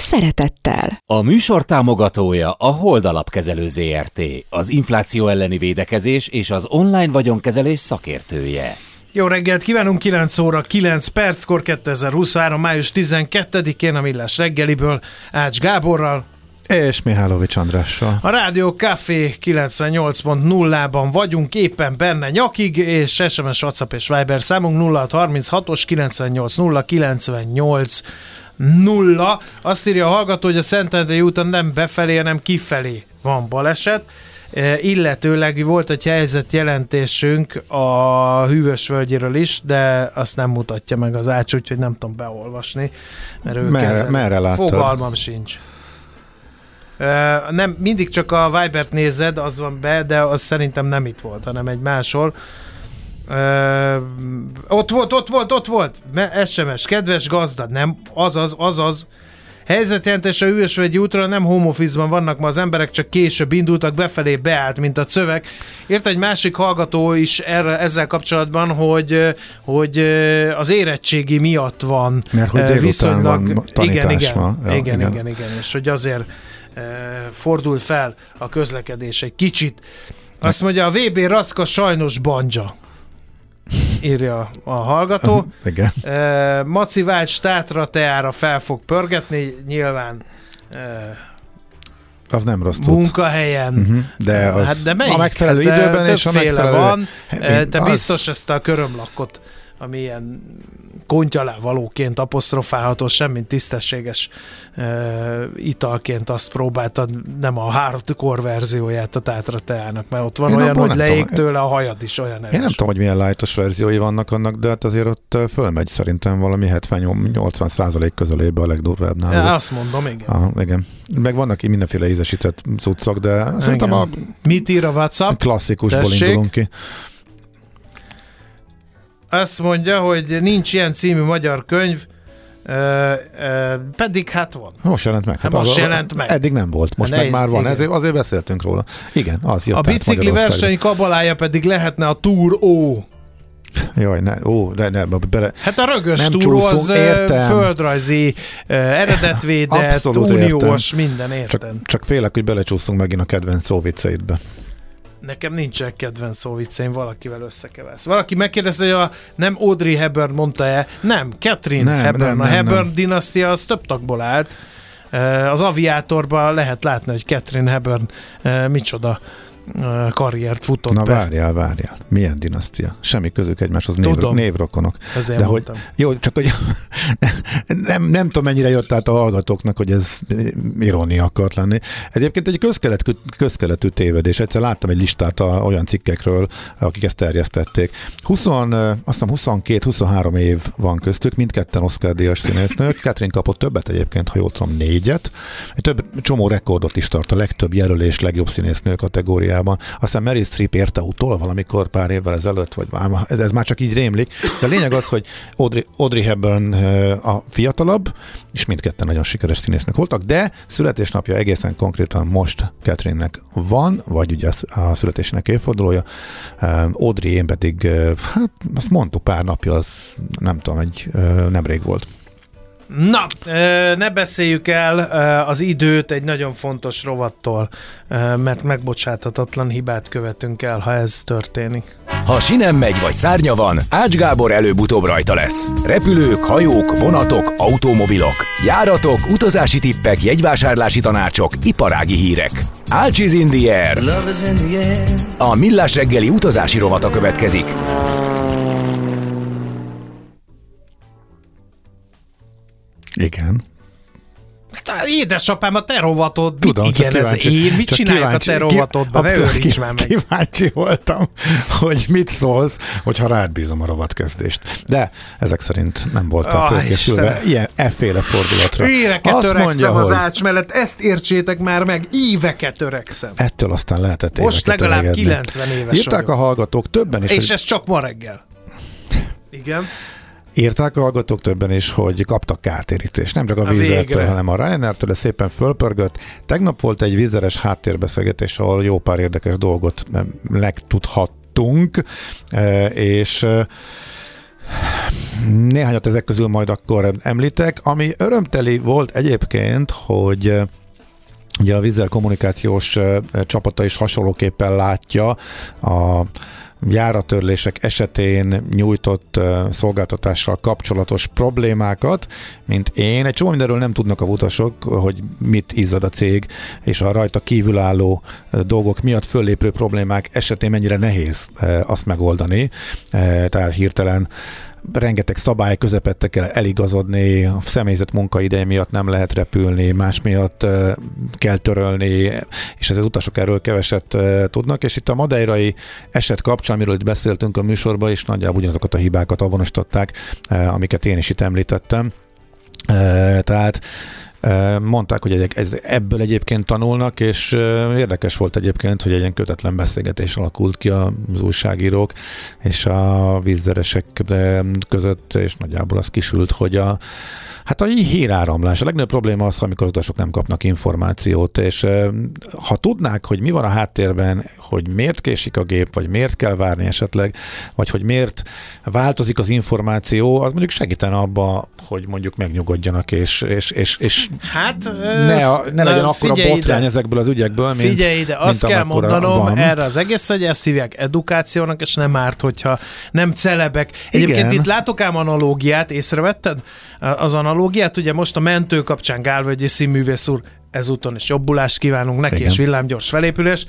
szeretettel. A műsor támogatója a Hold Alapkezelő ZRT, az infláció elleni védekezés és az online vagyonkezelés szakértője. Jó reggelt kívánunk, 9 óra 9 perckor 2023. május 12-én a Millás reggeliből Ács Gáborral, és Mihálovics Andrással. A Rádió Café 98.0-ban vagyunk, éppen benne nyakig, és SMS, WhatsApp és Viber számunk 0636-os 98 98 0. Azt írja a hallgató, hogy a Szentendrei úton nem befelé, hanem kifelé van baleset. E, illetőleg volt egy helyzetjelentésünk a hűvös völgyéről is, de azt nem mutatja meg az ács, úgyhogy nem tudom beolvasni. Mert ő merre, merre láttad? Fogalmam sincs. Uh, nem, mindig csak a Vibert nézed, az van be, de az szerintem nem itt volt, hanem egy máshol. Uh, ott volt, ott volt, ott volt! SMS, kedves gazda, nem, azaz, azaz. Helyzetjelentés a egy útra nem home vannak ma az emberek, csak később indultak, befelé beállt, mint a cövek. Ért egy másik hallgató is erre, ezzel kapcsolatban, hogy, hogy az érettségi miatt van Mert hogy viszonylag, van igen, igen, ma. Ja, igen, igen, igen, igen, és hogy azért fordul fel a közlekedés egy kicsit. Azt mondja, a VB Raszka sajnos banja írja a hallgató. Igen. Maci Vács tátra teára fel fog pörgetni, nyilván az nem rossz Munkahelyen. Uh-huh. De, az hát de melyik? a megfelelő hát, időben és a megfelelő... van. Te az... biztos ezt a körömlakot ami ilyen kontyalá valóként apostrofálható, semmint tisztességes e, italként azt próbáltad, nem a hardcore verzióját a tátra teának, mert ott van Én olyan, hogy leég tőle a hajad is olyan erős. Én nem tudom, hogy milyen lájtos verziói vannak annak, de hát azért ott fölmegy szerintem valami 70-80 százalék közelébe a legdurvább nála. Ja, azt mondom, igen. Ah, igen. Meg vannak mindenféle ízesített cuccok, de igen. szerintem a Mit ír a WhatsApp? klasszikusból Tessék. indulunk ki azt mondja, hogy nincs ilyen című magyar könyv, pedig hát van. Most jelent meg. Hát most az, jelent meg. Eddig nem volt, most hát meg már van, ezért, azért beszéltünk róla. Igen, az jött A bicikli verseny kabalája pedig lehetne a Tour O. Jaj, ne, ó, de ne, bele, Hát a rögös nem túró az értem. földrajzi, eredetvédett, uniós, értem. minden értem. Csak, csak félek, hogy belecsúszunk megint a kedvenc szóvicceidbe. Nekem nincsen kedvenc szóvicceim, valakivel összekeversz. Valaki megkérdezte, hogy a, nem Audrey Hepburn mondta-e? Nem, Catherine nem, Hepburn. Nem, a Hepburn nem. dinasztia az több tagból állt. Az aviátorban lehet látni, hogy Catherine Hepburn micsoda karriert futott Na be. várjál, várjál. Milyen dinasztia? Semmi közük egymáshoz név, névrokonok. Ezért De hogy, jó, csak hogy nem, nem tudom mennyire jött át a hallgatóknak, hogy ez irónia akart lenni. Egyébként egy közkeletű, közkeletű tévedés. Egyszer láttam egy listát a, olyan cikkekről, akik ezt terjesztették. 20, azt hiszem 22-23 év van köztük, mindketten Oscar díjas színésznők. Catherine kapott többet egyébként, ha jól tudom, négyet. Egy több csomó rekordot is tart a legtöbb jelölés legjobb színésznő kategóriában Angliában. Aztán Mary Streep érte utol valamikor pár évvel ezelőtt, vagy ez, ez már csak így rémlik. De a lényeg az, hogy Audrey, Audrey Hepburn a fiatalabb, és mindketten nagyon sikeres színésznők voltak, de születésnapja egészen konkrétan most Catherine-nek van, vagy ugye a születésének évfordulója. Audrey én pedig, hát azt mondtuk pár napja, az nem tudom, egy nemrég volt. Na, ne beszéljük el az időt egy nagyon fontos rovattól, mert megbocsáthatatlan hibát követünk el, ha ez történik. Ha sinem megy vagy szárnya van, Ács Gábor előbb-utóbb rajta lesz. Repülők, hajók, vonatok, automobilok, járatok, utazási tippek, jegyvásárlási tanácsok, iparági hírek. Ácsiz in the air. A Millás reggeli utazási rovata következik. Igen. Hát, édesapám, a te rovatod. Tudom, igen, ez én. Mit csinálják a te rovatodban? Ne már meg. Kíváncsi voltam, hogy mit szólsz, hogyha rád bízom a rovatkezdést. De ezek szerint nem voltam Ah, fölkészülve ilyen efféle fordulatra. Éveket Azt törekszem mondja, az hogy ács mellett, ezt értsétek már meg, éveket törekszem. ettől aztán lehetett Most legalább öregedni. 90 éves Írták vagyok. a hallgatók többen is, És hogy ez csak ma reggel. Igen. Írták a hallgatók többen is, hogy kaptak kártérítést. Nem csak a vízertől, hanem a Ryanair-től szépen fölpörgött. Tegnap volt egy vízeres háttérbeszélgetés, ahol jó pár érdekes dolgot megtudhattunk, eh, és eh, néhányat ezek közül majd akkor említek. Ami örömteli volt egyébként, hogy eh, Ugye a Vizer kommunikációs csapata is hasonlóképpen látja a járatörlések esetén nyújtott szolgáltatással kapcsolatos problémákat, mint én. Egy csomó mindenről nem tudnak a utasok, hogy mit izzad a cég, és a rajta kívülálló dolgok miatt föllépő problémák esetén mennyire nehéz eh, azt megoldani. Eh, Tehát hirtelen rengeteg szabály közepette kell eligazodni, a személyzet munkaideje miatt nem lehet repülni, más miatt kell törölni, és az utasok erről keveset tudnak, és itt a madeirai eset kapcsán, amiről itt beszéltünk a műsorban, is nagyjából ugyanazokat a hibákat avonosították, uh, amiket én is itt említettem. Tehát mondták, hogy egy- ez, ebből egyébként tanulnak, és érdekes volt egyébként, hogy egy ilyen kötetlen beszélgetés alakult ki az újságírók és a vízderesek között, és nagyjából az kisült, hogy a Hát a híráramlás. A legnagyobb probléma az, amikor az utasok nem kapnak információt, és ha tudnák, hogy mi van a háttérben, hogy miért késik a gép, vagy miért kell várni esetleg, vagy hogy miért változik az információ, az mondjuk segítene abba, hogy mondjuk megnyugodjanak, és, és, és, és Hát, ne, a, ne legyen akkora figyelj botrány ide. ezekből az ügyekből, mint, Figyelj ide, azt mint kell mondanom van. erre az egész, hogy ezt hívják edukációnak, és nem árt, hogyha nem celebek. Egyébként Igen. itt látok ám analógiát, észrevetted? Az analógiát, ugye most a mentő kapcsán Gálvölgyi színművész úr ezúton is jobbulást kívánunk neki, Igen. és villámgyors felépülés.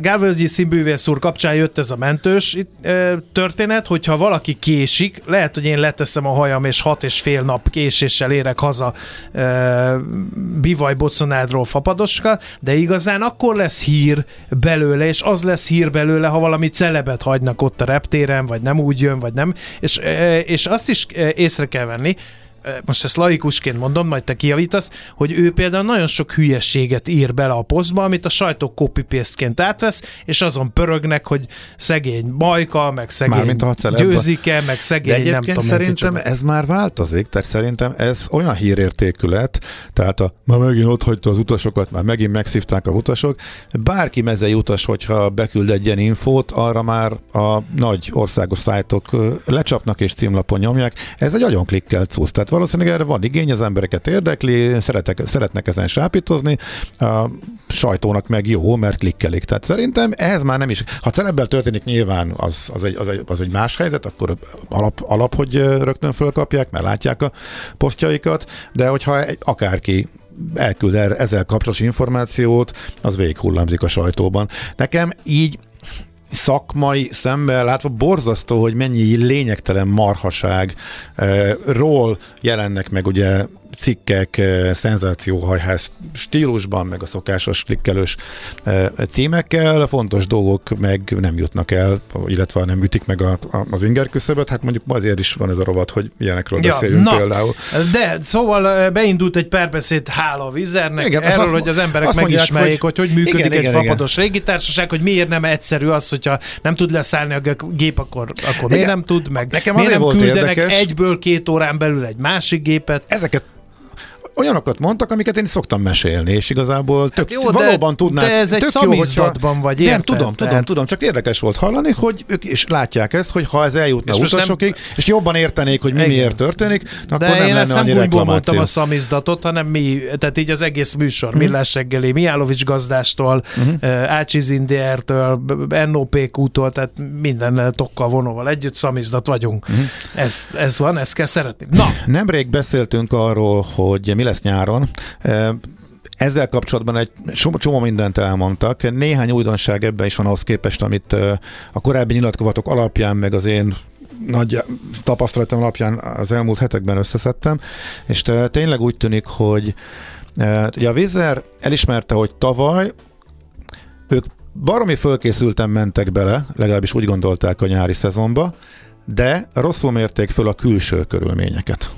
Gálvölgyi színművész úr kapcsán jött ez a mentős történet, hogyha valaki késik, lehet, hogy én leteszem a hajam, és hat és fél nap késéssel érek haza bivaj boconádról fapadoska, de igazán akkor lesz hír belőle, és az lesz hír belőle, ha valami celebet hagynak ott a reptéren, vagy nem úgy jön, vagy nem. És, és azt is észre kell venni, most ezt laikusként mondom, majd te kijavítasz, hogy ő például nagyon sok hülyességet ír bele a posztba, amit a sajtó copy paste-ként átvesz, és azon pörögnek, hogy szegény Majka, meg szegény győzike, meg De szegény nem egyébként tudom. szerintem micsoda. ez már változik, tehát szerintem ez olyan hírértékű lett, tehát a már megint ott hagyta az utasokat, már megint megszívták a utasok. Bárki mezei utas, hogyha beküld egy ilyen infót, arra már a nagy országos szájtok lecsapnak és címlapon nyomják. Ez egy agyon klikkelt cucc, tehát valószínűleg erre van igény, az embereket érdekli, szeretek, szeretnek ezen sápítozni, a sajtónak meg jó, mert klikkelik. Tehát szerintem ez már nem is, ha celebbel történik nyilván az, az, egy, az, egy, az egy más helyzet, akkor alap, alap, hogy rögtön fölkapják, mert látják a posztjaikat, de hogyha egy, akárki elküld el ezzel kapcsolatos információt, az végighullámzik a sajtóban. Nekem így szakmai szemben látva borzasztó, hogy mennyi lényegtelen marhaság eh, jelennek meg ugye cikkek eh, szenzációhajház stílusban, meg a szokásos klikkelős eh, címekkel, fontos dolgok meg nem jutnak el, illetve nem ütik meg a, a, az inger küszöböt, hát mondjuk azért is van ez a rovat, hogy ilyenekről Ja, beszéljünk na, például. De szóval ö, beindult egy párbeszéd hála a vizernek, Igen, erről, azt- hogy az emberek megismerjék, hogy hogy- hogy, működik igen, egy igen, igen. fapados régitársaság, hogy miért nem egyszerű az, hogyha nem tud leszállni a gép, akkor, akkor miért Igen. nem tud, meg Nekem miért nem küldenek érdekes- egyből két órán belül egy másik gépet. Ezeket olyanokat mondtak, amiket én szoktam mesélni, és igazából tök, Hát jó, de- valóban tudnák. de ez egy tök jó, hogyha- vagy, Nem, érted? tudom, tudom, Tehát- tudom, csak érdekes volt hallani, hogy ők is látják ezt, hogy ha ez eljutna És most nem- utasokig, és jobban értenék, hogy mi Igen. miért történik, akkor De nem én lenne ezt nem gúnyból mondtam reklamáció. a szamizdatot, hanem mi, tehát így az egész műsor, Mhm. Millás reggeli, Mijálovics gazdástól, uh-huh. Zindiertől, NOPQ-tól, tehát minden tokkal vonóval együtt szamizdat vagyunk. Mhm. Uh-huh. Ez, ez van, ezt kell szeretni. Na, Nemrég beszéltünk arról, hogy mi lesz nyáron. Ezzel kapcsolatban egy csomó, csomó mindent elmondtak. Néhány újdonság ebben is van ahhoz képest, amit a korábbi nyilatkozatok alapján, meg az én nagy tapasztalatom alapján az elmúlt hetekben összeszedtem, és tényleg úgy tűnik, hogy ugye a Vizer elismerte, hogy tavaly ők baromi fölkészülten mentek bele, legalábbis úgy gondolták a nyári szezonba, de rosszul mérték föl a külső körülményeket.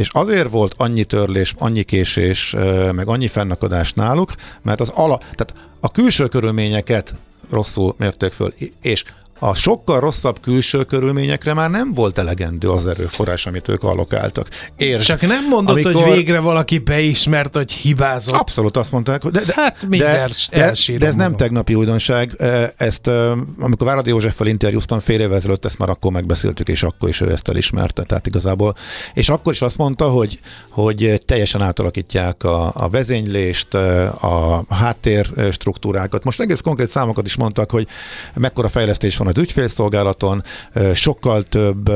És azért volt annyi törlés, annyi késés, meg annyi fennakadás náluk, mert az ala, tehát a külső körülményeket rosszul mérték föl, és a sokkal rosszabb külső körülményekre már nem volt elegendő az erőforrás, amit ők allokáltak. Értsd, Csak nem mondod, amikor... hogy végre valaki beismert, hogy hibázott. Abszolút azt mondták, hogy de, de, hát de, de, de, ez magam. nem tegnapi újdonság. Ezt, amikor Váradi Józseffel interjúztam fél évvel ezelőtt, ezt már akkor megbeszéltük, és akkor is ő ezt elismerte. Tehát igazából, és akkor is azt mondta, hogy, hogy teljesen átalakítják a, a vezénylést, a háttér struktúrákat. Most egész konkrét számokat is mondtak, hogy mekkora fejlesztés van az ügyfélszolgálaton, sokkal több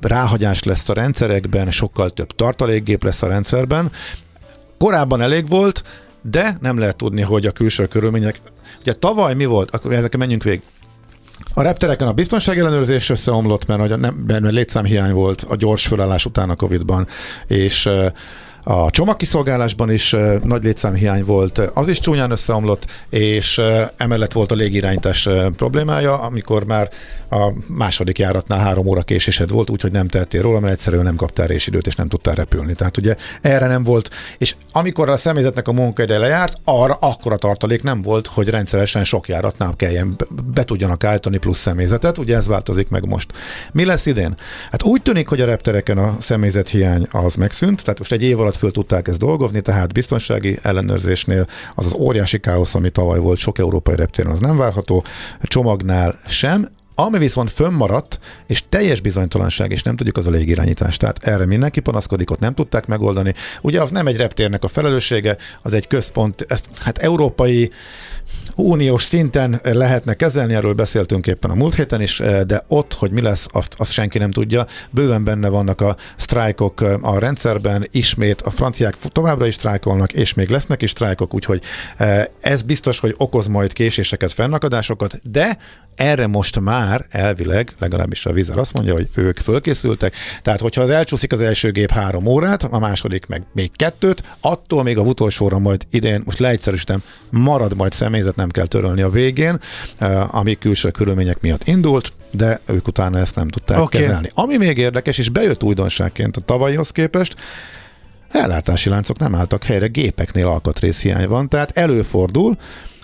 ráhagyás lesz a rendszerekben, sokkal több tartalékgép lesz a rendszerben. Korábban elég volt, de nem lehet tudni, hogy a külső körülmények. Ugye tavaly mi volt? Akkor ezeken menjünk végig. A reptereken a biztonság ellenőrzés összeomlott, mert, nem, mert létszámhiány volt a gyors fölállás után a Covid-ban, és a csomagkiszolgálásban is nagy létszámhiány volt, az is csúnyán összeomlott, és emellett volt a légirányítás problémája, amikor már a második járatnál három óra késésed volt, úgyhogy nem tettél róla, mert egyszerűen nem kaptál résidőt, és nem tudtál repülni. Tehát ugye erre nem volt, és amikor a személyzetnek a munkaideje lejárt, arra akkora tartalék nem volt, hogy rendszeresen sok járatnál kelljen, be tudjanak állítani plusz személyzetet, ugye ez változik meg most. Mi lesz idén? Hát úgy tűnik, hogy a reptereken a személyzet hiány az megszűnt, tehát most egy év alatt föl tudták ezt dolgozni, tehát biztonsági ellenőrzésnél az az óriási káosz, ami tavaly volt sok európai reptéren, az nem várható, csomagnál sem, ami viszont fönnmaradt, és teljes bizonytalanság, és nem tudjuk az a légirányítás. Tehát erre mindenki panaszkodik, ott nem tudták megoldani. Ugye az nem egy reptérnek a felelőssége, az egy központ, ezt hát európai uniós szinten lehetne kezelni, erről beszéltünk éppen a múlt héten is, de ott, hogy mi lesz, azt, azt senki nem tudja. Bőven benne vannak a sztrájkok a rendszerben, ismét a franciák továbbra is sztrájkolnak, és még lesznek is sztrájkok, úgyhogy ez biztos, hogy okoz majd késéseket, fennakadásokat, de erre most már elvileg, legalábbis a vízer azt mondja, hogy ők fölkészültek. Tehát, hogyha az elcsúszik az első gép három órát, a második meg még kettőt, attól még a utolsóra majd idén, most leegyszerűsítem, marad majd személyzet, nem kell törölni a végén, eh, ami külső körülmények miatt indult, de ők utána ezt nem tudták okay. kezelni. Ami még érdekes, és bejött újdonságként a tavalyhoz képest, ellátási láncok nem álltak helyre, gépeknél alkatrészhiány van, tehát előfordul,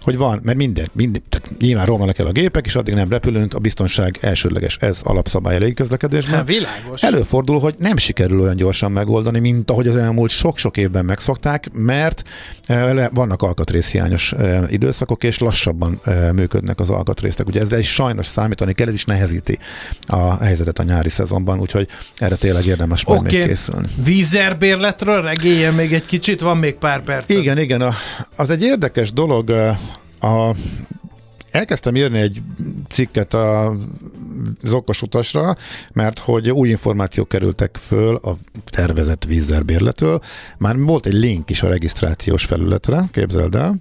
hogy van, mert minden, minden tehát nyilván romlanak el a gépek, és addig nem repülünk, a biztonság elsődleges, ez alapszabály a légiközlekedésben. Hát, világos. Előfordul, hogy nem sikerül olyan gyorsan megoldani, mint ahogy az elmúlt sok-sok évben megszokták, mert eh, vannak alkatrészhiányos eh, időszakok, és lassabban eh, működnek az alkatrészek. Ugye ezzel is sajnos számítani kell, ez is nehezíti a helyzetet a nyári szezonban, úgyhogy erre tényleg érdemes majd okay. még készülni. Vízerbérletről regéljen még egy kicsit, van még pár perc. Igen, igen, a, az egy érdekes dolog, a, elkezdtem írni egy cikket a az okos utasra, mert hogy új információk kerültek föl a tervezett vízzerbérletől. Már volt egy link is a regisztrációs felületre, képzeld el,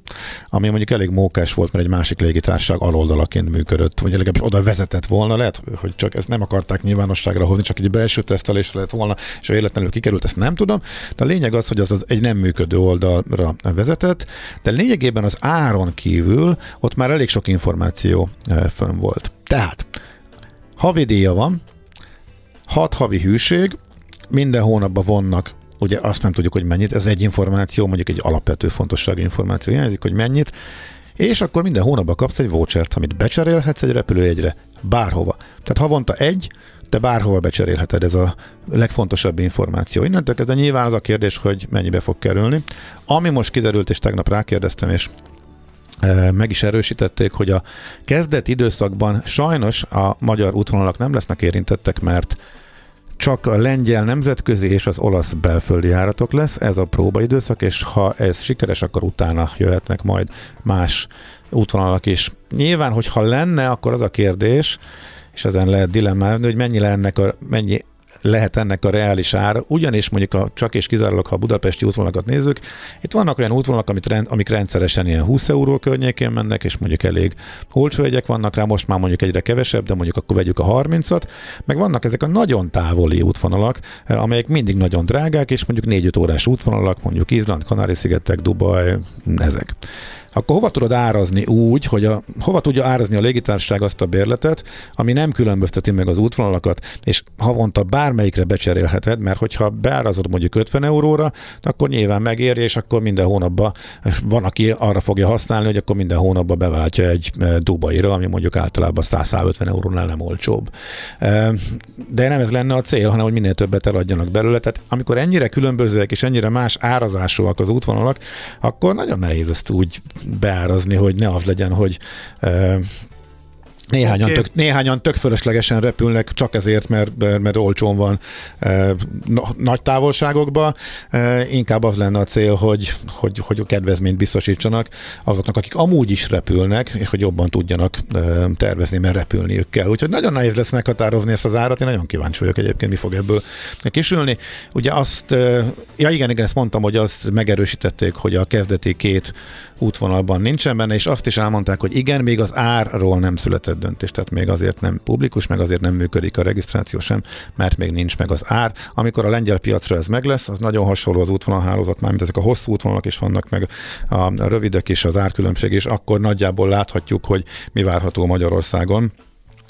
ami mondjuk elég mókás volt, mert egy másik légitársaság aloldalaként működött, vagy legalábbis oda vezetett volna, lehet, hogy csak ezt nem akarták nyilvánosságra hozni, csak egy belső tesztelésre lett volna, és véletlenül kikerült, ezt nem tudom. De a lényeg az, hogy az, az egy nem működő oldalra vezetett, de lényegében az áron kívül ott már elég sok információ eh, fönn volt. Tehát Havidíja van, hat havi hűség, minden hónapban vonnak, ugye azt nem tudjuk, hogy mennyit, ez egy információ, mondjuk egy alapvető fontosságú információ jelzik, hogy mennyit, és akkor minden hónapban kapsz egy vouchert, amit becserélhetsz egy repülőjegyre bárhova. Tehát havonta egy, te bárhova becserélheted, ez a legfontosabb információ. Innentől kezdve nyilván az a kérdés, hogy mennyibe fog kerülni. Ami most kiderült, és tegnap rákérdeztem, és meg is erősítették, hogy a kezdet időszakban sajnos a magyar útvonalak nem lesznek érintettek, mert csak a lengyel nemzetközi és az olasz belföldi járatok lesz, ez a próbaidőszak, és ha ez sikeres, akkor utána jöhetnek majd más útvonalak is. Nyilván, hogyha lenne, akkor az a kérdés, és ezen lehet dilemmálni, hogy mennyi, ennek a, mennyi lehet ennek a reális ár, ugyanis mondjuk a, csak és kizárólag, ha a budapesti útvonalakat nézzük, itt vannak olyan útvonalak, amit rend, amik rendszeresen ilyen 20 euró környékén mennek, és mondjuk elég olcsó jegyek vannak rá, most már mondjuk egyre kevesebb, de mondjuk akkor vegyük a 30-at, meg vannak ezek a nagyon távoli útvonalak, amelyek mindig nagyon drágák, és mondjuk 4-5 órás útvonalak, mondjuk Izland, Kanári-szigetek, Dubaj, ezek akkor hova tudod árazni úgy, hogy a, hova tudja árazni a légitársaság azt a bérletet, ami nem különbözteti meg az útvonalakat, és havonta bármelyikre becserélheted, mert hogyha beárazod mondjuk 50 euróra, akkor nyilván megéri, és akkor minden hónapban van, aki arra fogja használni, hogy akkor minden hónapban beváltja egy e, Dubaira, ami mondjuk általában 100-150 eurónál nem olcsóbb. E, de nem ez lenne a cél, hanem hogy minél többet eladjanak belőle. Tehát amikor ennyire különbözőek és ennyire más árazásúak az útvonalak, akkor nagyon nehéz ezt úgy beárazni, hogy ne az legyen, hogy Néhányan, okay. tök, néhányan tök fölöslegesen repülnek csak ezért, mert, mert olcsón van e, nagy távolságokba. E, inkább az lenne a cél, hogy, hogy, hogy a kedvezményt biztosítsanak azoknak, akik amúgy is repülnek, és hogy jobban tudjanak e, tervezni, mert repülniük kell. Úgyhogy nagyon nehéz lesz meghatározni ezt az árat. Én nagyon kíváncsi vagyok egyébként, mi fog ebből kisülni. Ugye azt, e, ja igen, igen, ezt mondtam, hogy azt megerősítették, hogy a kezdeti két útvonalban nincsen benne, és azt is elmondták, hogy igen, még az árról nem született döntés, tehát még azért nem publikus, meg azért nem működik a regisztráció sem, mert még nincs meg az ár. Amikor a lengyel piacra ez meg lesz, az nagyon hasonló az útvonalhálózat, mint ezek a hosszú útvonalak is vannak, meg a rövidek is, az árkülönbség, és akkor nagyjából láthatjuk, hogy mi várható Magyarországon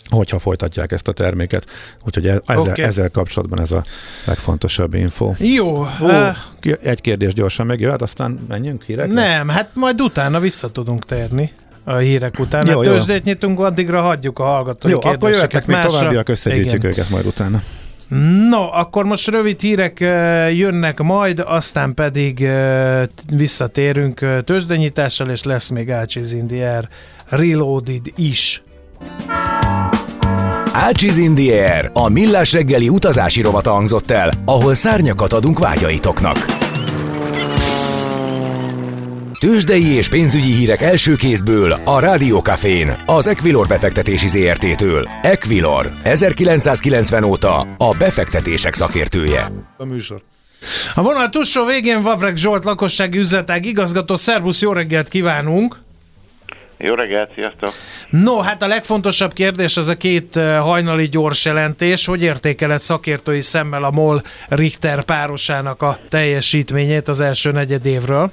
hogyha folytatják ezt a terméket. Úgyhogy e- ezzel, okay. ezzel kapcsolatban ez a legfontosabb info. Jó. uh, egy kérdés gyorsan megjöhet, aztán menjünk hírekre? Nem, hát majd utána vissza tudunk térni a hírek után. Jó, hát tőzsdét nyitunk, addigra hagyjuk a hallgatói Jó, akkor jöhetnek még továbbiak, összegyűjtjük őket majd utána. No, akkor most rövid hírek jönnek majd, aztán pedig visszatérünk tőzsdenyítással, és lesz még Ácsiz Indier Reloaded is. Ácsiz Indier, a millás reggeli utazási rovata hangzott el, ahol szárnyakat adunk vágyaitoknak. Tőzsdei és pénzügyi hírek első kézből a Rádiókafén, az Equilor befektetési ZRT-től. Equilor, 1990 óta a befektetések szakértője. A műsor. A vonal túlsó végén Vavreg Zsolt lakossági üzletág igazgató. Szervusz, jó reggelt kívánunk! Jó reggelt, sziasztok! No, hát a legfontosabb kérdés az a két eh, hajnali gyors jelentés. Hogy értékeled szakértői szemmel a MOL Richter párosának a teljesítményét az első negyed évről?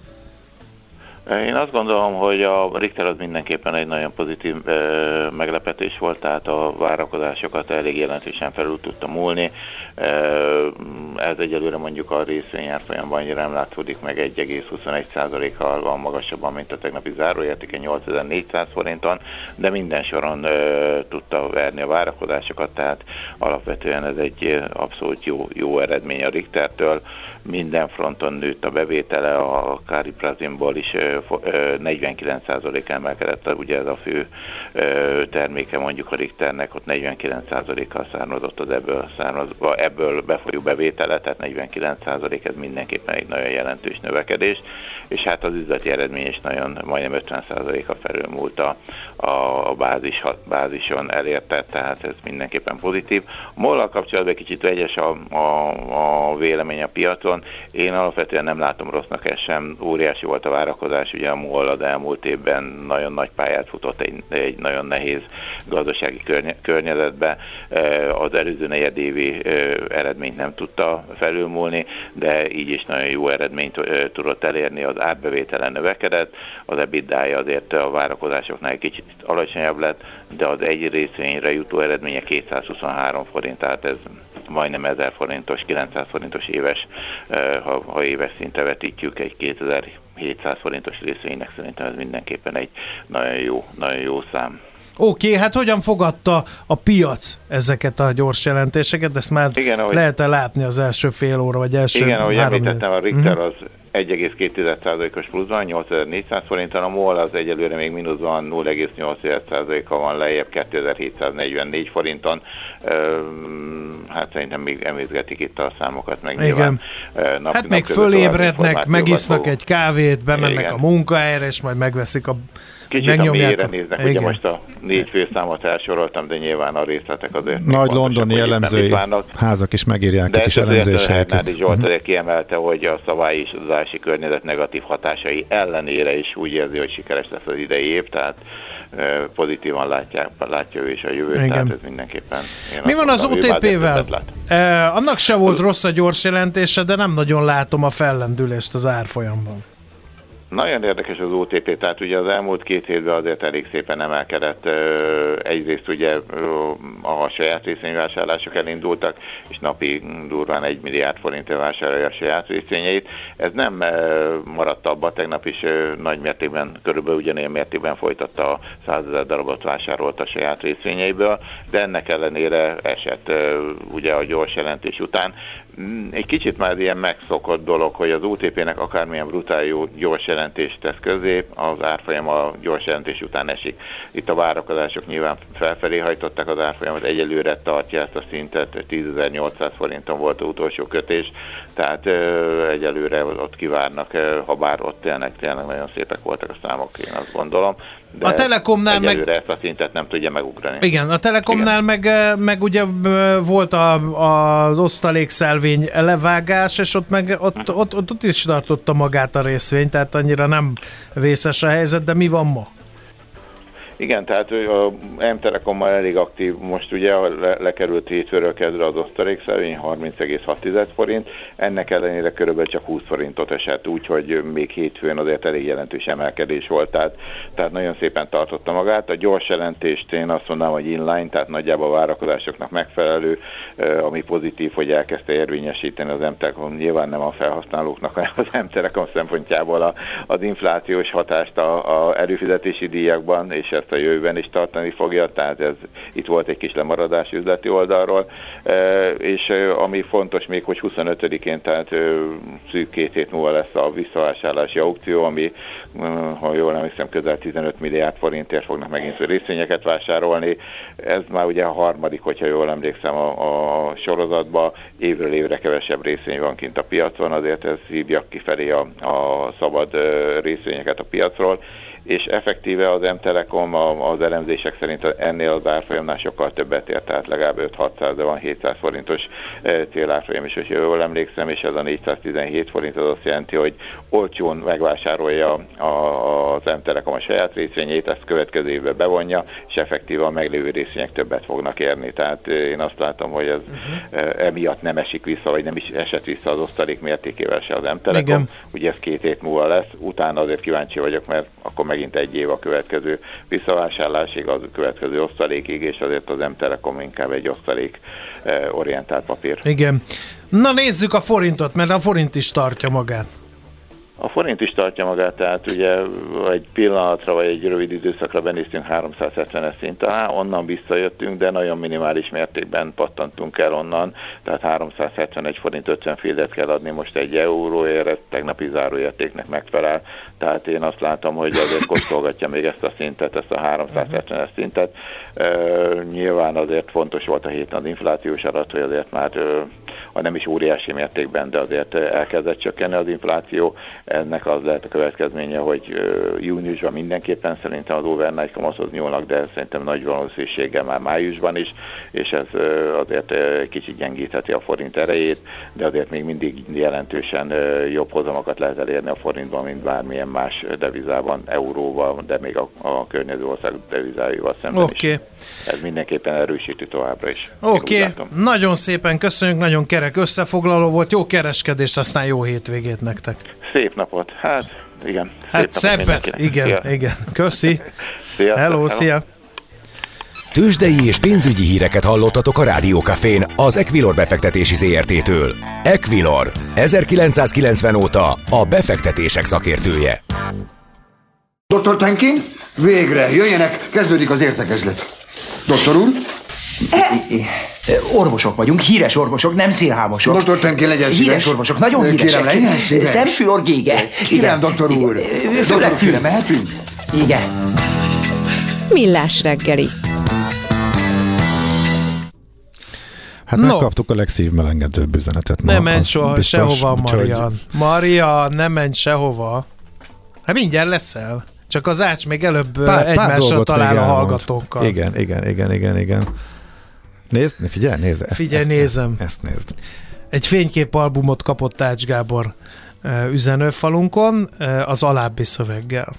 Én azt gondolom, hogy a Richter az mindenképpen egy nagyon pozitív ö, meglepetés volt, tehát a várakozásokat elég jelentősen felül tudta múlni. Ö, ez egyelőre mondjuk a részvényárfolyamban nem látszódik meg 1,21%-kal van magasabban, mint a tegnapi záróértéke 8400 forinton, de minden soron ö, tudta verni a várakozásokat, tehát alapvetően ez egy abszolút jó, jó eredmény a Richtertől. Minden fronton nőtt a bevétele, a Kári Prazimból is 49% emelkedett, ugye ez a fő terméke mondjuk a Richternek, ott 49%-kal származott az ebből, származva, ebből befolyó bevétele, tehát 49% ez mindenképpen egy nagyon jelentős növekedés, és hát az üzleti eredmény is nagyon, majdnem 50%-a felülmúlt a, a bázis, bázison elérte, tehát ez mindenképpen pozitív. A mollal kapcsolatban kicsit vegyes a, a, a vélemény a piacon, én alapvetően nem látom rossznak ez sem, óriási volt a várakozás, ugye a MOL az elmúlt évben nagyon nagy pályát futott egy, egy nagyon nehéz gazdasági környezetbe. Az előző negyedévi eredményt nem tudta felülmúlni, de így is nagyon jó eredményt tudott elérni, az átbevétele növekedett, az EBITDA azért a várakozásoknál egy kicsit alacsonyabb lett, de az egy részvényre jutó eredménye 223 forint, tehát ez majdnem 1000 forintos, 900 forintos éves, ha, ha éves szinte vetítjük egy 2700 forintos részvénynek szerintem ez mindenképpen egy nagyon jó, nagyon jó szám. Oké, okay, hát hogyan fogadta a piac ezeket a gyors jelentéseket? Ezt már Igen, ahogy, lehet-e látni az első fél óra, vagy első Igen, ahogy említettem, a Richter uh-huh. az 1,2%-os pluszban, 8400 forinton, a MOL az egyelőre még mínuszban 0,8%-a van lejjebb, 2744 forinton. Hát szerintem még emészgetik itt a számokat, meg Igen. nyilván nap, Hát nap még fölébrednek, megisznak egy kávét, bemennek Igen. a munkahelyre, és majd megveszik a Kicsit a mélyre néznek, Igen. ugye most a négy főszámot elsoroltam, de nyilván a részletek azért Nagy londoni jellemzői házak is megírják de a kis elemzéseket. De Zsolt uh-huh. kiemelte, hogy a az környezet negatív hatásai ellenére is úgy érzi, hogy sikeres lesz az idei év, tehát pozitívan látják, látja ő is a jövőt, Igen. tehát ez mindenképpen... Mi van az OTP-vel? Eh, annak se volt rossz a gyors jelentése, de nem nagyon látom a fellendülést az árfolyamban. Nagyon érdekes az OTP, tehát ugye az elmúlt két hétben azért elég szépen emelkedett. Egyrészt ugye a saját részvényvásárlások elindultak, és napi durván egy milliárd forint vásárolja a saját részvényeit. Ez nem maradt abba, tegnap is nagy mértékben, körülbelül ugyanilyen mértékben folytatta a 100 ezer darabot vásárolt a saját részvényeiből, de ennek ellenére esett ugye a gyors jelentés után. Mm, egy kicsit már ilyen megszokott dolog, hogy az OTP-nek akármilyen brutál jó gyors jelentést tesz közé, az árfolyam a gyors jelentés után esik. Itt a várakozások nyilván felfelé hajtották az árfolyamot, egyelőre tartja ezt a szintet, 10.800 forinton volt az utolsó kötés, tehát egyelőre ott kivárnak, ha bár ott tényleg, tényleg nagyon szépek voltak a számok, én azt gondolom. De a Telekomnál meg... ezt a szintet nem tudja megugrani. Igen, a Telekomnál meg, meg ugye volt a, a, az osztalékszelvény levágás, és ott meg ott, ott, ott, ott is tartotta magát a részvény, tehát annyira nem vészes a helyzet, de mi van ma? Igen, tehát a M-Telekom már elég aktív, most ugye le, lekerült hétfőről kezdve az osztalékszervény 30,6 forint, ennek ellenére körülbelül csak 20 forintot esett, úgyhogy még hétfőn azért elég jelentős emelkedés volt, tehát, tehát nagyon szépen tartotta magát. A gyors jelentést én azt mondanám, hogy inline, tehát nagyjából a várakozásoknak megfelelő, ami pozitív, hogy elkezdte érvényesíteni az M-Telekom, nyilván nem a felhasználóknak, hanem az M-Telekom szempontjából a, az inflációs hatást a, a előfizetési díjakban, és ez ezt a jövőben is tartani fogja, tehát ez itt volt egy kis lemaradás üzleti oldalról, e, és e, ami fontos még, hogy 25-én, tehát e, szűk két hét múlva lesz a visszavásárlási aukció, ami, ha jól nem hiszem, közel 15 milliárd forintért fognak megint részvényeket vásárolni. Ez már ugye a harmadik, hogyha jól emlékszem a, a sorozatba, évről évre kevesebb részvény van kint a piacon, azért ez hívja kifelé a, a szabad részvényeket a piacról, és effektíve az M-Telekom az elemzések szerint ennél az árfolyamnál sokkal többet ért, tehát legalább 5-600, de van 700 forintos e, célárfolyam is, hogy jól emlékszem, és ez a 417 forint az azt jelenti, hogy olcsón megvásárolja az M-Telekom a saját részvényét, ezt következő évben bevonja, és effektíve a meglévő részvények többet fognak érni. Tehát én azt látom, hogy ez uh-huh. emiatt nem esik vissza, vagy nem is esett vissza az osztalék mértékével se az M-Telekom. Ugye ez két hét múlva lesz, utána azért kíváncsi vagyok, mert akkor meg megint egy év a következő visszavásárlásig, az a következő osztalékig, és azért az M-Telekom inkább egy osztalék eh, orientált papír. Igen. Na nézzük a forintot, mert a forint is tartja magát. A forint is tartja magát, tehát ugye egy pillanatra vagy egy rövid időszakra benéztünk 370-es szint alá, onnan visszajöttünk, de nagyon minimális mértékben pattantunk el onnan, tehát 371 forint 50 féldet kell adni most egy euróért, tegnapi záróértéknek megfelel, tehát én azt látom, hogy azért kóstolgatja még ezt a szintet, ezt a 370-es szintet. E, nyilván azért fontos volt a héten az inflációs adat, hogy azért már, ha nem is óriási mértékben, de azért elkezdett csökkenni az infláció, ennek az lehet a következménye, hogy júniusban mindenképpen szerintem az overnight kamathoz nyúlnak, de szerintem nagy valószínűséggel már májusban is, és ez azért kicsit gyengítheti a forint erejét, de azért még mindig jelentősen jobb hozamokat lehet elérni a forintban, mint bármilyen más devizában, euróval, de még a, a környező ország devizáival szemben okay. is. Ez mindenképpen erősíti továbbra is. Oké, okay. nagyon szépen köszönjük, nagyon kerek összefoglaló volt, jó kereskedést, aztán jó hétvégét nektek. Szép napot. Hát, igen. Hát szebben. Igen, szia. igen. Köszi. Szia. Hello, szia. Tőzsdei és pénzügyi híreket hallottatok a Rádiókafén az Equilor befektetési ZRT-től. Equilor, 1990 óta a befektetések szakértője. Dr. Tenkin, végre, jöjjenek, kezdődik az értekezlet. Doktor úr? Orvosok vagyunk, híres orvosok, nem szélhámosok. Doktor Temké, legyen szíves. Híres orvosok, nagyon Kérem, híresek. legyen szíves. Szemfül orgége. Kérem, doktor úr. Főleg Doktor, fül. kérem, mehetünk? Igen. Millás reggeli. Hát No. megkaptuk a legszívmelengedőbb üzenetet ma. Nem menj soha, biztos, sehova, úgyhogy- Marian. Maria, nem menj sehova. Hát mindjárt leszel. Csak az ács még előbb pár, egymásra dolgot talál a hallgatókkal. Igen, igen, igen, igen, igen. Nézd, figyelj, nézd. Ezt, Figyelj, ezt, nézem. Ezt nézd. Egy fényképalbumot kapott Ács Gábor ö, üzenőfalunkon ö, az alábbi szöveggel.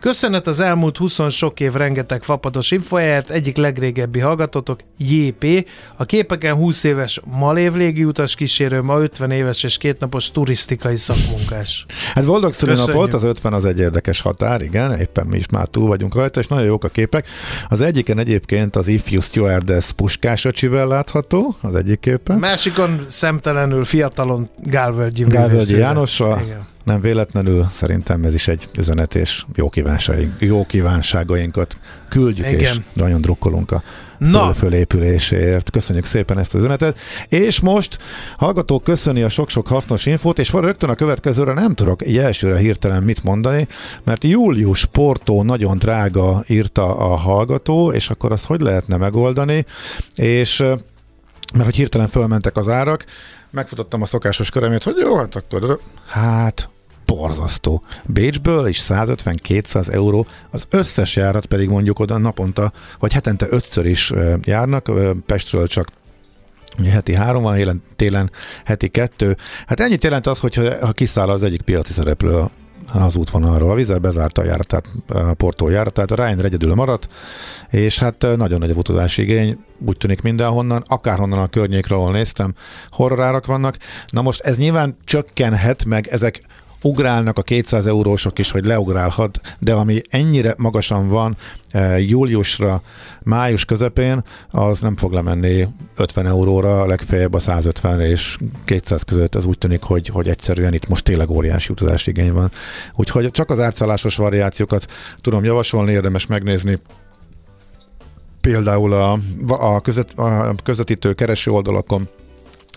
Köszönet az elmúlt 20 sok év rengeteg fapados infojáért, egyik legrégebbi hallgatótok, JP, a képeken 20 éves malév légiutas kísérő, ma 50 éves és kétnapos turisztikai szakmunkás. Hát boldog szülinapot, az 50 az egy érdekes határ, igen, éppen mi is már túl vagyunk rajta, és nagyon jók a képek. Az egyiken egyébként az Ifjú Stewardess puskás öcsivel látható, az egyik képen. Másikon szemtelenül fiatalon Gálvölgyi Gálvölgyi. Jánossal, Igen. Nem véletlenül, szerintem ez is egy üzenet, és jó, kívánságaink, jó kívánságainkat küldjük, és Igen. nagyon drukkolunk a Na. föl, fölépüléséért. Köszönjük szépen ezt az üzenetet. És most hallgatók köszöni a sok-sok hasznos infót, és rögtön a következőre nem tudok egy elsőre hirtelen mit mondani, mert Július Portó nagyon drága írta a hallgató, és akkor azt hogy lehetne megoldani, és mert hogy hirtelen fölmentek az árak, megfutottam a szokásos körömét, hogy jó, hát akkor, hát borzasztó. Bécsből is 150-200 euró, az összes járat pedig mondjuk oda naponta, vagy hetente ötször is járnak, Pestről csak ugye heti három van, élen, télen heti kettő. Hát ennyit jelent az, hogyha ha kiszáll az egyik piaci szereplő az útvonalról. A Vizer bezárta a járatát, a Portó járatát, a Ryanair egyedül maradt, és hát nagyon nagy a utazási igény, úgy tűnik mindenhonnan, akárhonnan a környékről, ahol néztem, horrorárak vannak. Na most ez nyilván csökkenhet, meg ezek ugrálnak a 200 eurósok is, hogy leugrálhat, de ami ennyire magasan van e, júliusra, május közepén, az nem fog lemenni 50 euróra, legfeljebb a 150 és 200 között, az úgy tűnik, hogy, hogy egyszerűen itt most tényleg óriási utazási igény van. Úgyhogy csak az átszállásos variációkat tudom javasolni, érdemes megnézni például a, a közvetítő kereső oldalakon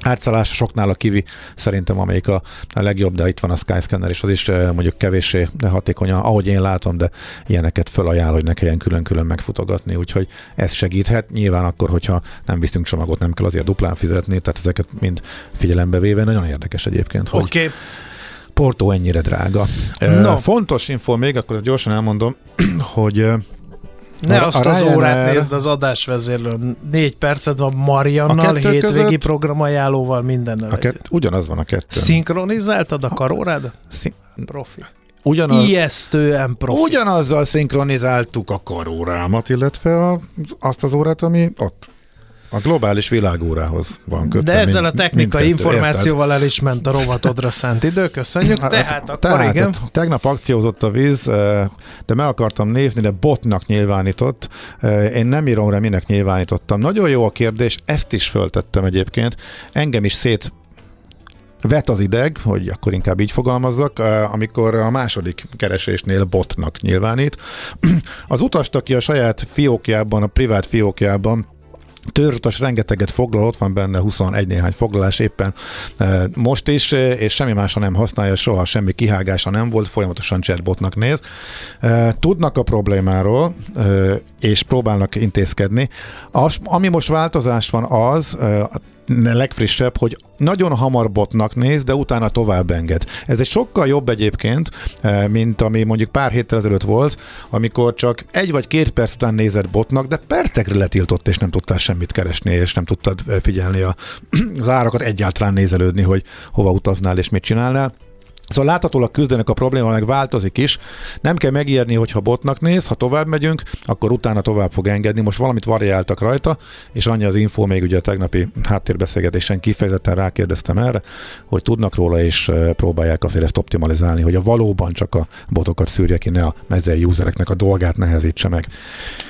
átszállás soknál a kivi szerintem amelyik a, a legjobb, de itt van a Skyscanner, és az is eh, mondjuk kevéssé hatékonyan, ahogy én látom, de ilyeneket fölajánl, hogy ne kelljen külön-külön megfutogatni, úgyhogy ez segíthet. Nyilván akkor, hogyha nem viszünk csomagot, nem kell azért duplán fizetni, tehát ezeket mind figyelembe véve. Nagyon érdekes egyébként, hogy okay. Porto ennyire drága. No. No. Fontos info még, akkor gyorsan elmondom, hogy eh, ne A- azt a az órát nézd az adásvezérlőn. Négy percet van A Mariannal, kettő hétvégi között- programajánlóval, mindennel. a kett, ugyanaz van a kettő. Szinkronizáltad a karórád? Szín, Profi. ugyanaz, Ijesztően profi. Ugyanazzal szinkronizáltuk a karórámat, illetve a, azt az órát, ami ott a globális világórához van kötve. De ezzel a technikai információval el is ment a rovatodra szánt idő. Köszönjük. érted? Tehát akkor tehát igen. Tegnap akciózott a víz, eh, de meg akartam nézni, de botnak nyilvánított. Eh, Én nem írom rá, minek nyilvánítottam. Nagyon jó a kérdés, ezt is föltettem egyébként. Engem is szét vet az ideg, hogy akkor inkább így fogalmazzak, eh, amikor a második keresésnél botnak nyilvánít. Az utast, aki a saját fiókjában, a privát fiókjában Törzsutas rengeteget foglal, ott van benne 21 néhány foglalás éppen e, most is, e, és semmi másra nem használja, soha semmi kihágása nem volt, folyamatosan chatbotnak néz. E, Tudnak a problémáról, és próbálnak intézkedni. Az, ami most változás van az, legfrissebb, hogy nagyon hamar botnak néz, de utána tovább enged. Ez egy sokkal jobb egyébként, mint ami mondjuk pár héttel ezelőtt volt, amikor csak egy vagy két perc után nézett botnak, de percekre letiltott, és nem tudtál semmit keresni, és nem tudtad figyelni a, az árakat, egyáltalán nézelődni, hogy hova utaznál és mit csinálnál. Szóval láthatólag küzdenek a probléma, meg változik is. Nem kell megijedni, hogyha botnak néz, ha tovább megyünk, akkor utána tovább fog engedni. Most valamit variáltak rajta, és annyi az info még ugye a tegnapi háttérbeszélgetésen kifejezetten rákérdeztem erre, hogy tudnak róla, és próbálják azért ezt optimalizálni, hogy a valóban csak a botokat szűrje ki, ne a mezei usereknek a dolgát nehezítse meg.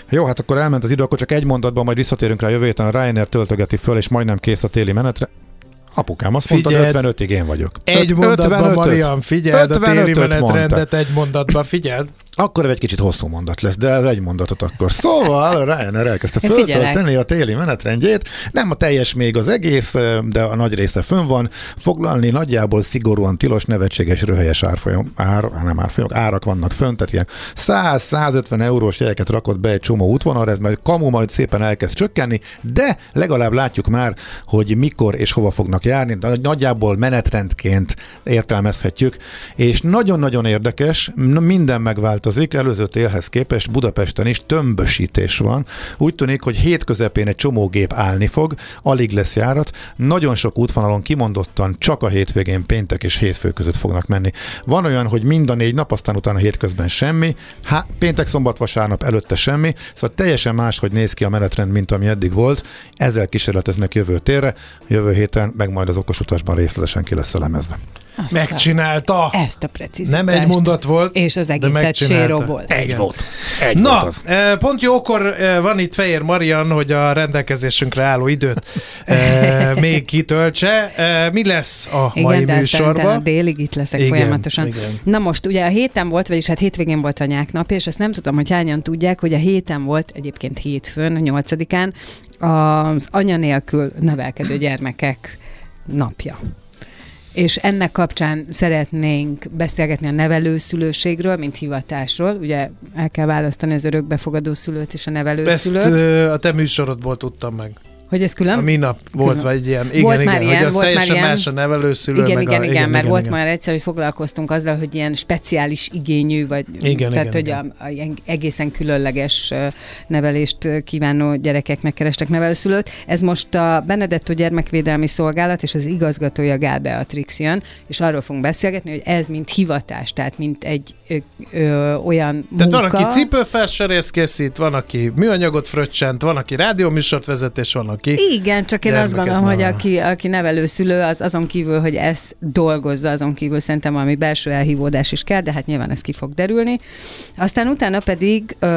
Jó, hát akkor elment az idő, akkor csak egy mondatban majd visszatérünk rá jövő héten. A Ryanair töltögeti föl, és majdnem kész a téli menetre. Apukám azt mondta, Figyeld. 55-ig én vagyok. Egy Öt- mondatban, 55-öt. Marian, figyeld a téli 55-öt menetrendet egy mondatban, figyeld. Akkor egy kicsit hosszú mondat lesz, de ez egy mondatot akkor. Szóval Ryanair elkezdte föltölteni a téli menetrendjét. Nem a teljes még az egész, de a nagy része fönn van. Foglalni nagyjából szigorúan tilos, nevetséges, röhelyes árfolyam, ár, nem árfolyamok, árak vannak fönt, tehát ilyen 100-150 eurós jegyeket rakott be egy csomó útvonalra, ez majd kamu majd szépen elkezd csökkenni, de legalább látjuk már, hogy mikor és hova fognak járni, de nagyjából menetrendként értelmezhetjük, és nagyon-nagyon érdekes, minden megváltozik, előző télhez képest Budapesten is tömbösítés van. Úgy tűnik, hogy hét közepén egy csomó gép állni fog, alig lesz járat, nagyon sok útvonalon kimondottan csak a hétvégén péntek és hétfő között fognak menni. Van olyan, hogy mind a négy nap, aztán utána hétközben semmi, Há, péntek, szombat, vasárnap előtte semmi, szóval teljesen más, hogy néz ki a menetrend, mint ami eddig volt. Ezzel kísérleteznek jövő térre, jövő héten meg majd az okos utasban részletesen ki lesz elemezve. Azt Megcsinálta. A, ezt a precizitást. Nem egy mondat volt, És az egészet megcsinálta. sérobol. Egy volt. Egy Na, volt az. eh, pont jókor eh, van itt Fehér Marian, hogy a rendelkezésünkre álló időt eh, még kitöltse. Mi lesz a Igen, mai de szerintem a műsorban? délig itt leszek Igen, folyamatosan. igen. Na most, ugye a héten volt, vagyis hát hétvégén volt a nyáknap, és ezt nem tudom, hogy hányan tudják, hogy a héten volt, egyébként hétfőn, a nyolcadikán, az anya nélkül nevelkedő gyermekek napja. És ennek kapcsán szeretnénk beszélgetni a nevelőszülőségről, mint hivatásról. Ugye el kell választani az örökbefogadó szülőt és a Ezt nevelőszülőt. eh, a te műsorodból tudtam meg. Hogy ez külön? A minap volt Külön. vagy ilyen. Igen, Volt igen, már hogy ilyen, az volt már teljesen ilyen. más a nevelőszülő. Igen, meg igen, a, igen, mert volt igen. már egyszer, hogy foglalkoztunk azzal, hogy ilyen speciális igényű, vagy Igen, tehát, igen, hogy igen. A, a, ilyen egészen különleges nevelést kívánó gyerekeknek kerestek nevelőszülőt. Ez most a Benedetto Gyermekvédelmi Szolgálat és az igazgatója Gál Beatrix jön, és arról fogunk beszélgetni, hogy ez mint hivatás, tehát mint egy ö, ö, olyan Tehát munka. van, aki cipőfelserészt készít, van, aki műanyagot fröccsent, van, aki rádióműsort vezet, és van, aki... Igen, csak én azt gondolom, hogy aki, aki nevelőszülő, az azon kívül, hogy ezt dolgozza, azon kívül szerintem valami belső elhívódás is kell, de hát nyilván ez ki fog derülni. Aztán utána pedig ö,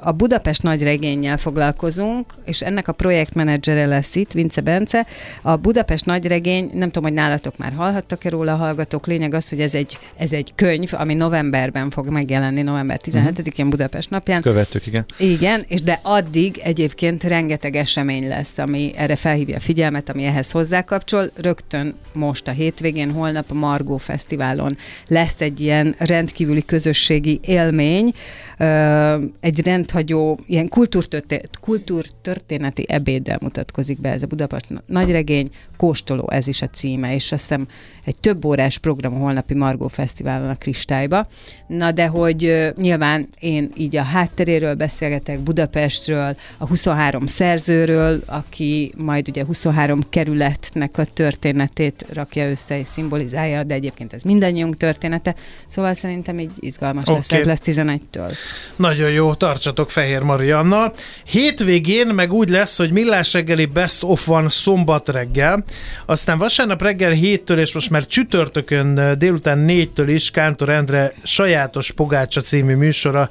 a Budapest nagy regénnyel foglalkozunk, és ennek a projektmenedzsere lesz itt, Vince Bence. A Budapest nagy regény, nem tudom, hogy nálatok már hallhattak-e róla a hallgatók, lényeg az, hogy ez egy, ez egy könyv, ami novemberben fog megjelenni, november 17-én Budapest napján. Követtük, igen. Igen, és de addig egyébként rengeteg esemény lesz, ami erre felhívja a figyelmet, ami ehhez hozzákapcsol. Rögtön most a hétvégén, holnap a Margó Fesztiválon lesz egy ilyen rendkívüli közösségi élmény, egy rendhagyó, ilyen kultúrtörté- kultúrtörténeti ebéddel mutatkozik be ez a Budapest nagyregény, kóstoló ez is a címe, és azt hiszem egy több órás program a holnapi Margó Fesztiválon a Kristályba. Na de hogy nyilván én így a hátteréről beszélgetek, Budapestről, a 23 szerzőről, aki majd ugye 23 kerületnek a történetét rakja össze és szimbolizálja, de egyébként ez mindannyiunk története, szóval szerintem így izgalmas okay. lesz, ez lesz 11-től. Nagyon jó, tartsatok Fehér Mariannal. Hétvégén meg úgy lesz, hogy Millás reggeli Best of van szombat reggel, aztán vasárnap reggel 7-től és most már csütörtökön délután 4-től is Kántor Endre sajátos Pogácsa című műsora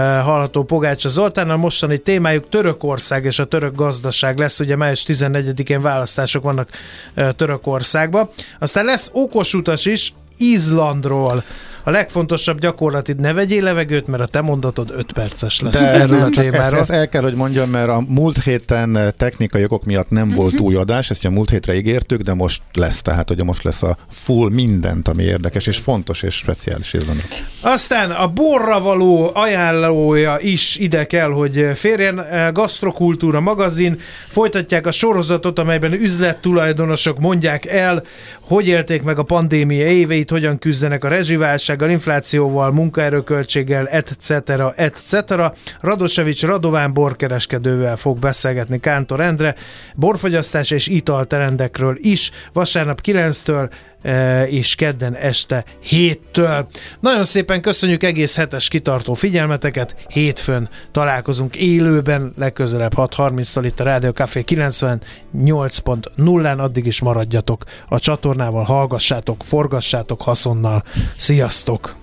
hallható Pogácsa Zoltán. A mostani témájuk Törökország és a török gazdaság lesz, ugye május 14-én választások vannak eh, Törökországba. Aztán lesz okos utas is Izlandról. A legfontosabb gyakorlati ne vegyél levegőt, mert a te mondatod 5 perces lesz De erről a nem, csak ezt, témáról. ezt el kell, hogy mondjam, mert a múlt héten eh, technikai okok miatt nem volt új adás, ezt a múlt hétre ígértük, de most lesz, tehát hogy most lesz a full mindent, ami érdekes és fontos és speciális Izlandra. Aztán a borra való ajánlója is ide kell, hogy férjen. Gastrokultúra magazin. Folytatják a sorozatot, amelyben üzlettulajdonosok mondják el, hogy élték meg a pandémia éveit, hogyan küzdenek a rezsiválsággal, inflációval, munkaerőköltséggel, etc. etc. Radosevics Radován borkereskedővel fog beszélgetni Kántor Endre, borfogyasztás és italterendekről is, vasárnap 9-től e, és kedden este 7-től. Nagyon szépen köszönjük egész hetes kitartó figyelmeteket, hétfőn találkozunk élőben, legközelebb 6.30-tól itt a Rádió Café 98.0-án, addig is maradjatok a csatornával, hallgassátok, forgassátok haszonnal. Sziasztok!